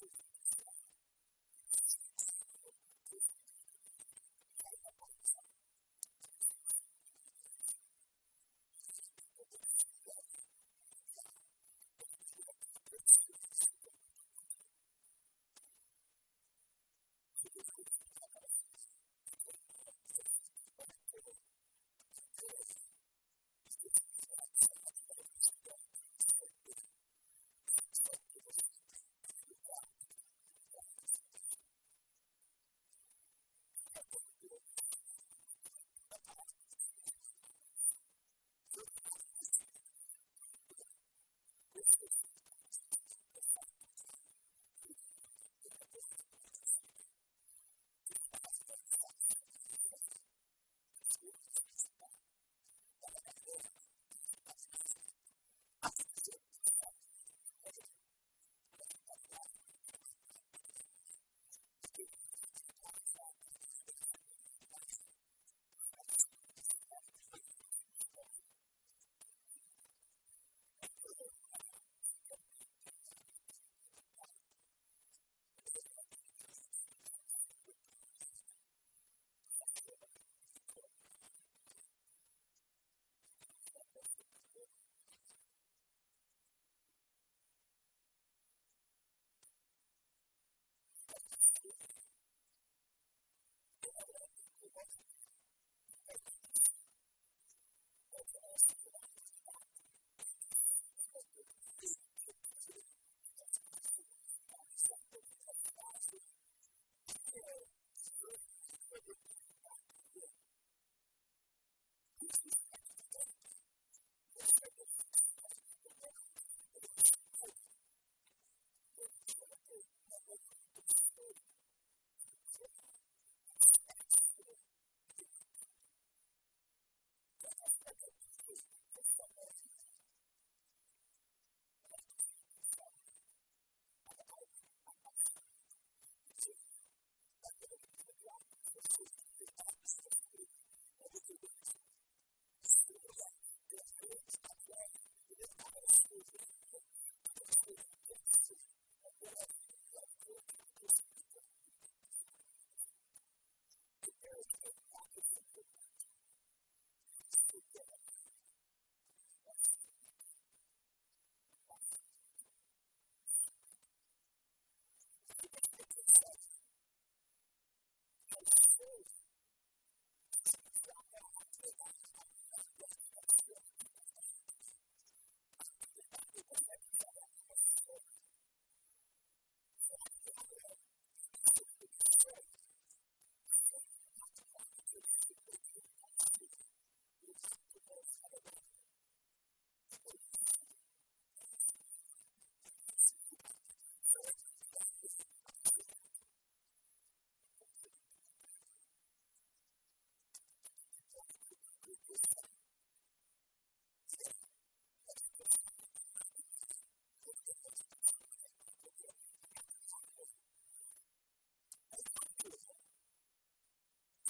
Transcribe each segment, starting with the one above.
Jesus.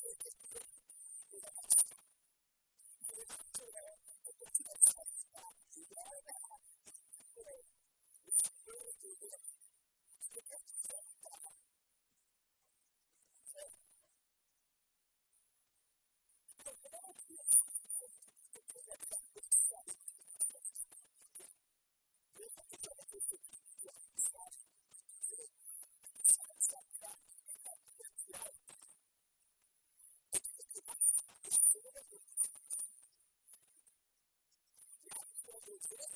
Thank you.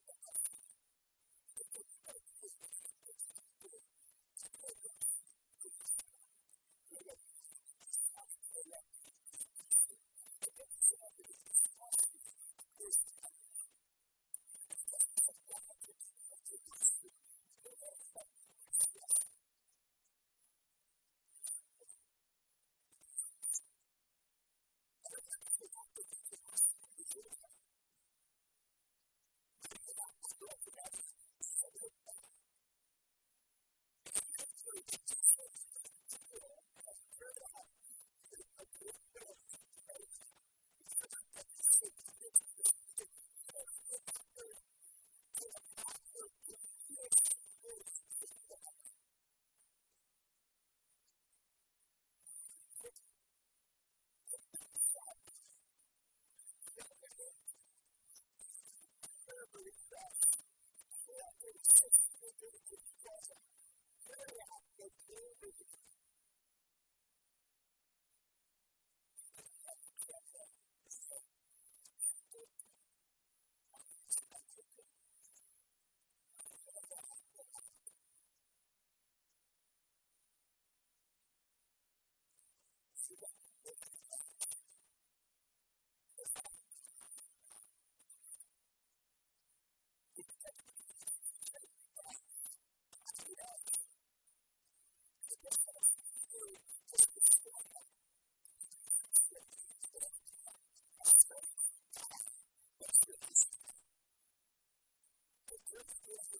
this is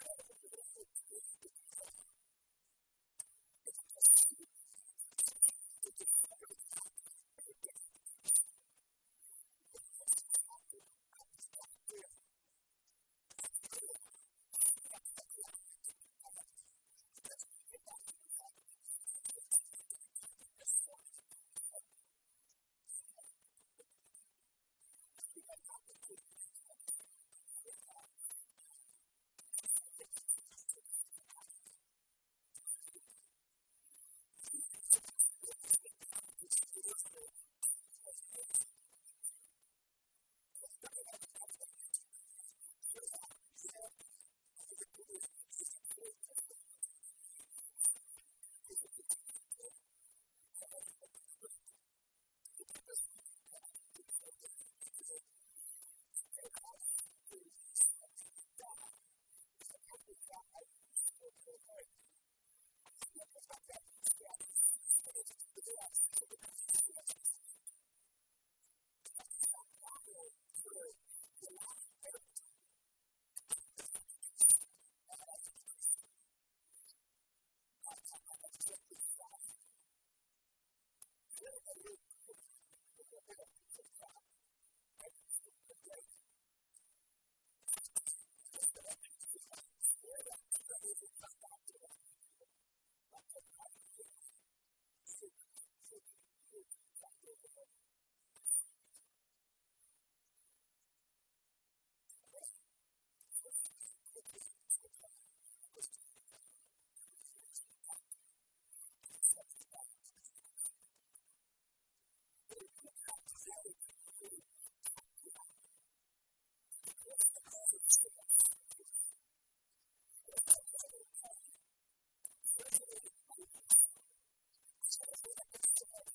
Thank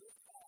this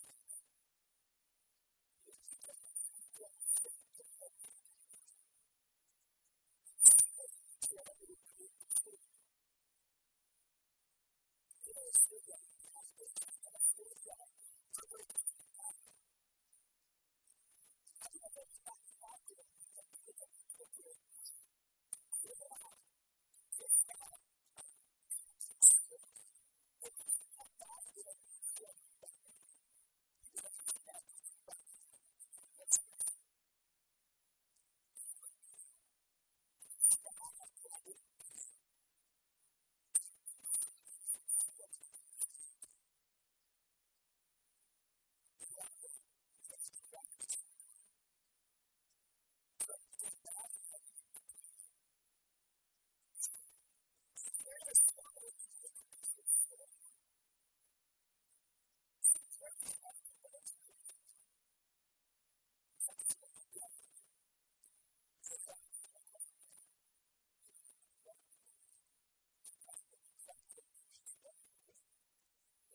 Thank you.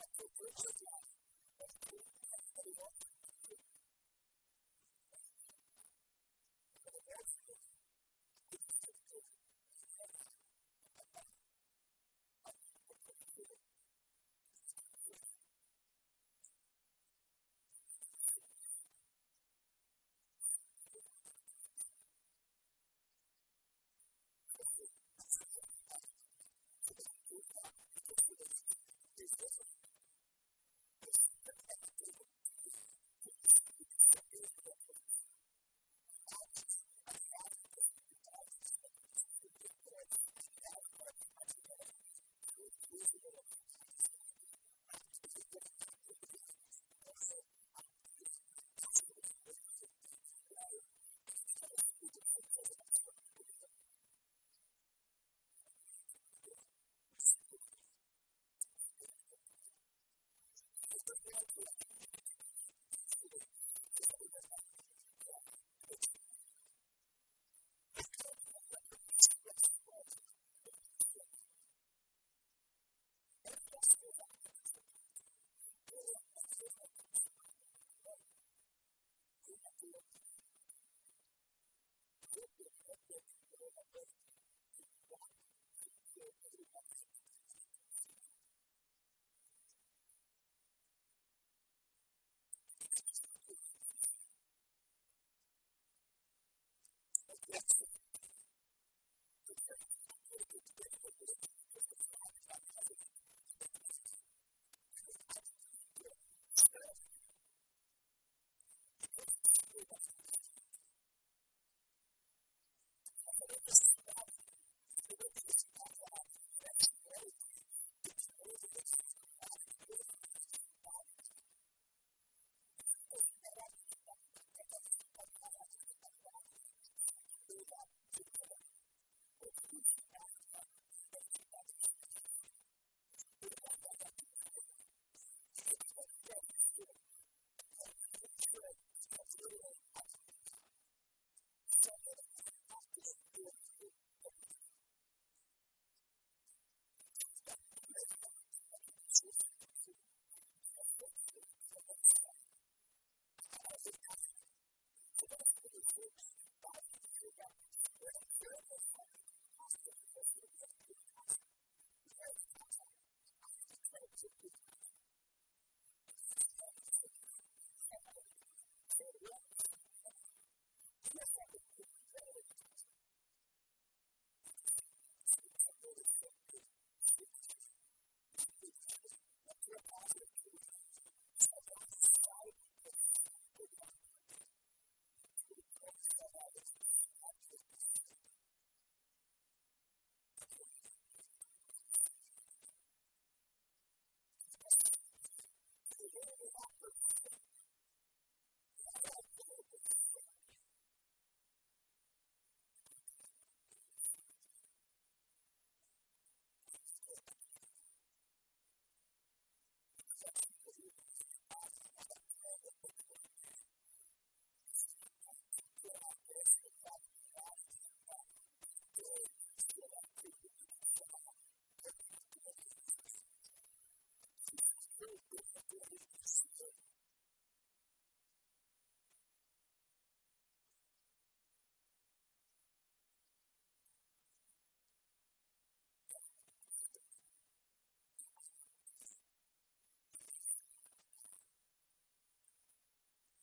Thank you.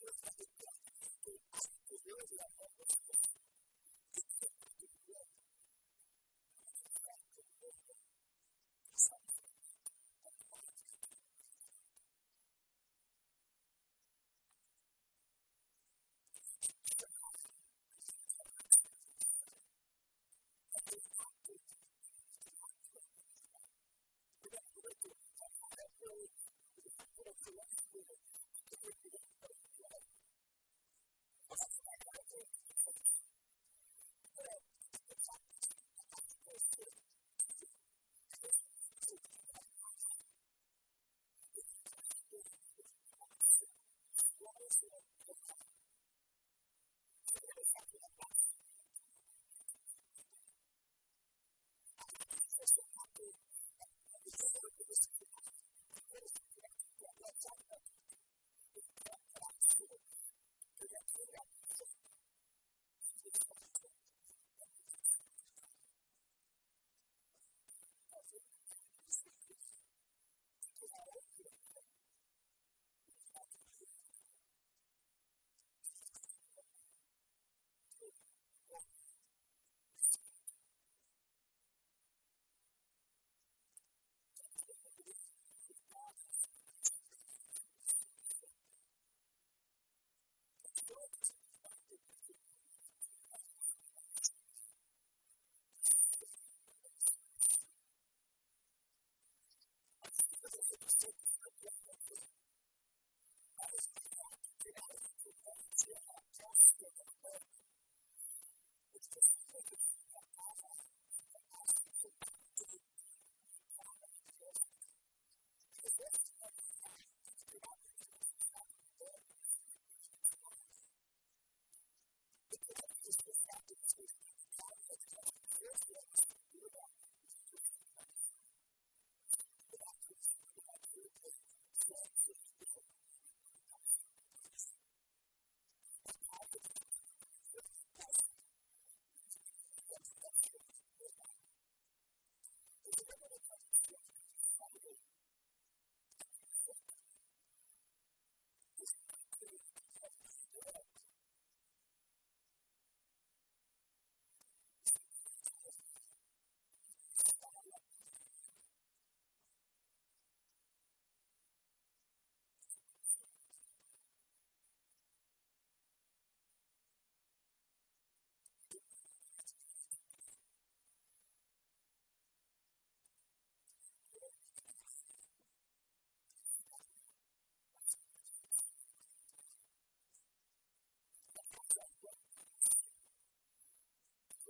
Thank you. It's just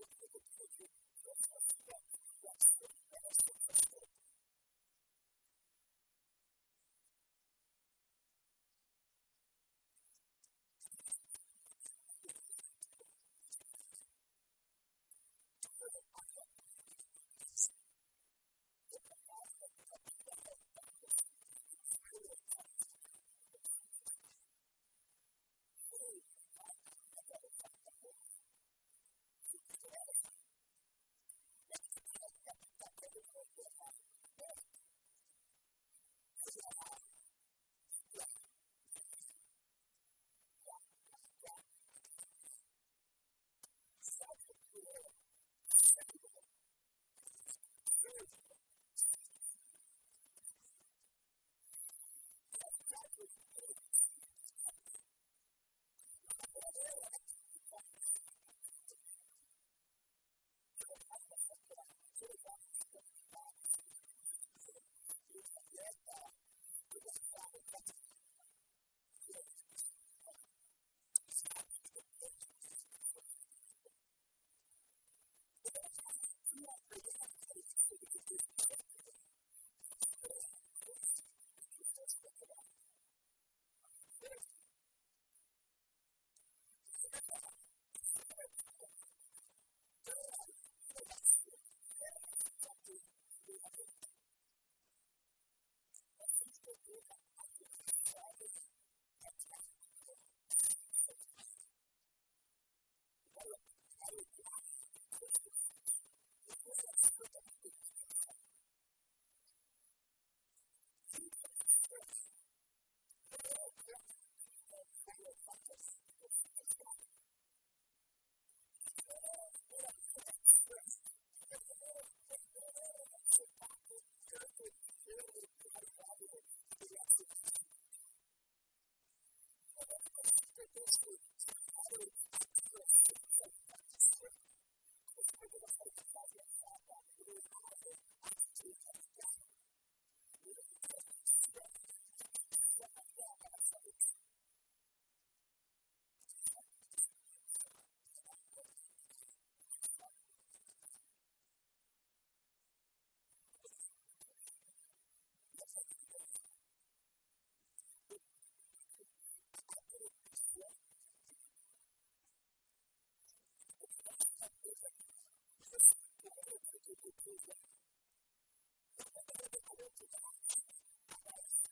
Thank you. Thank you.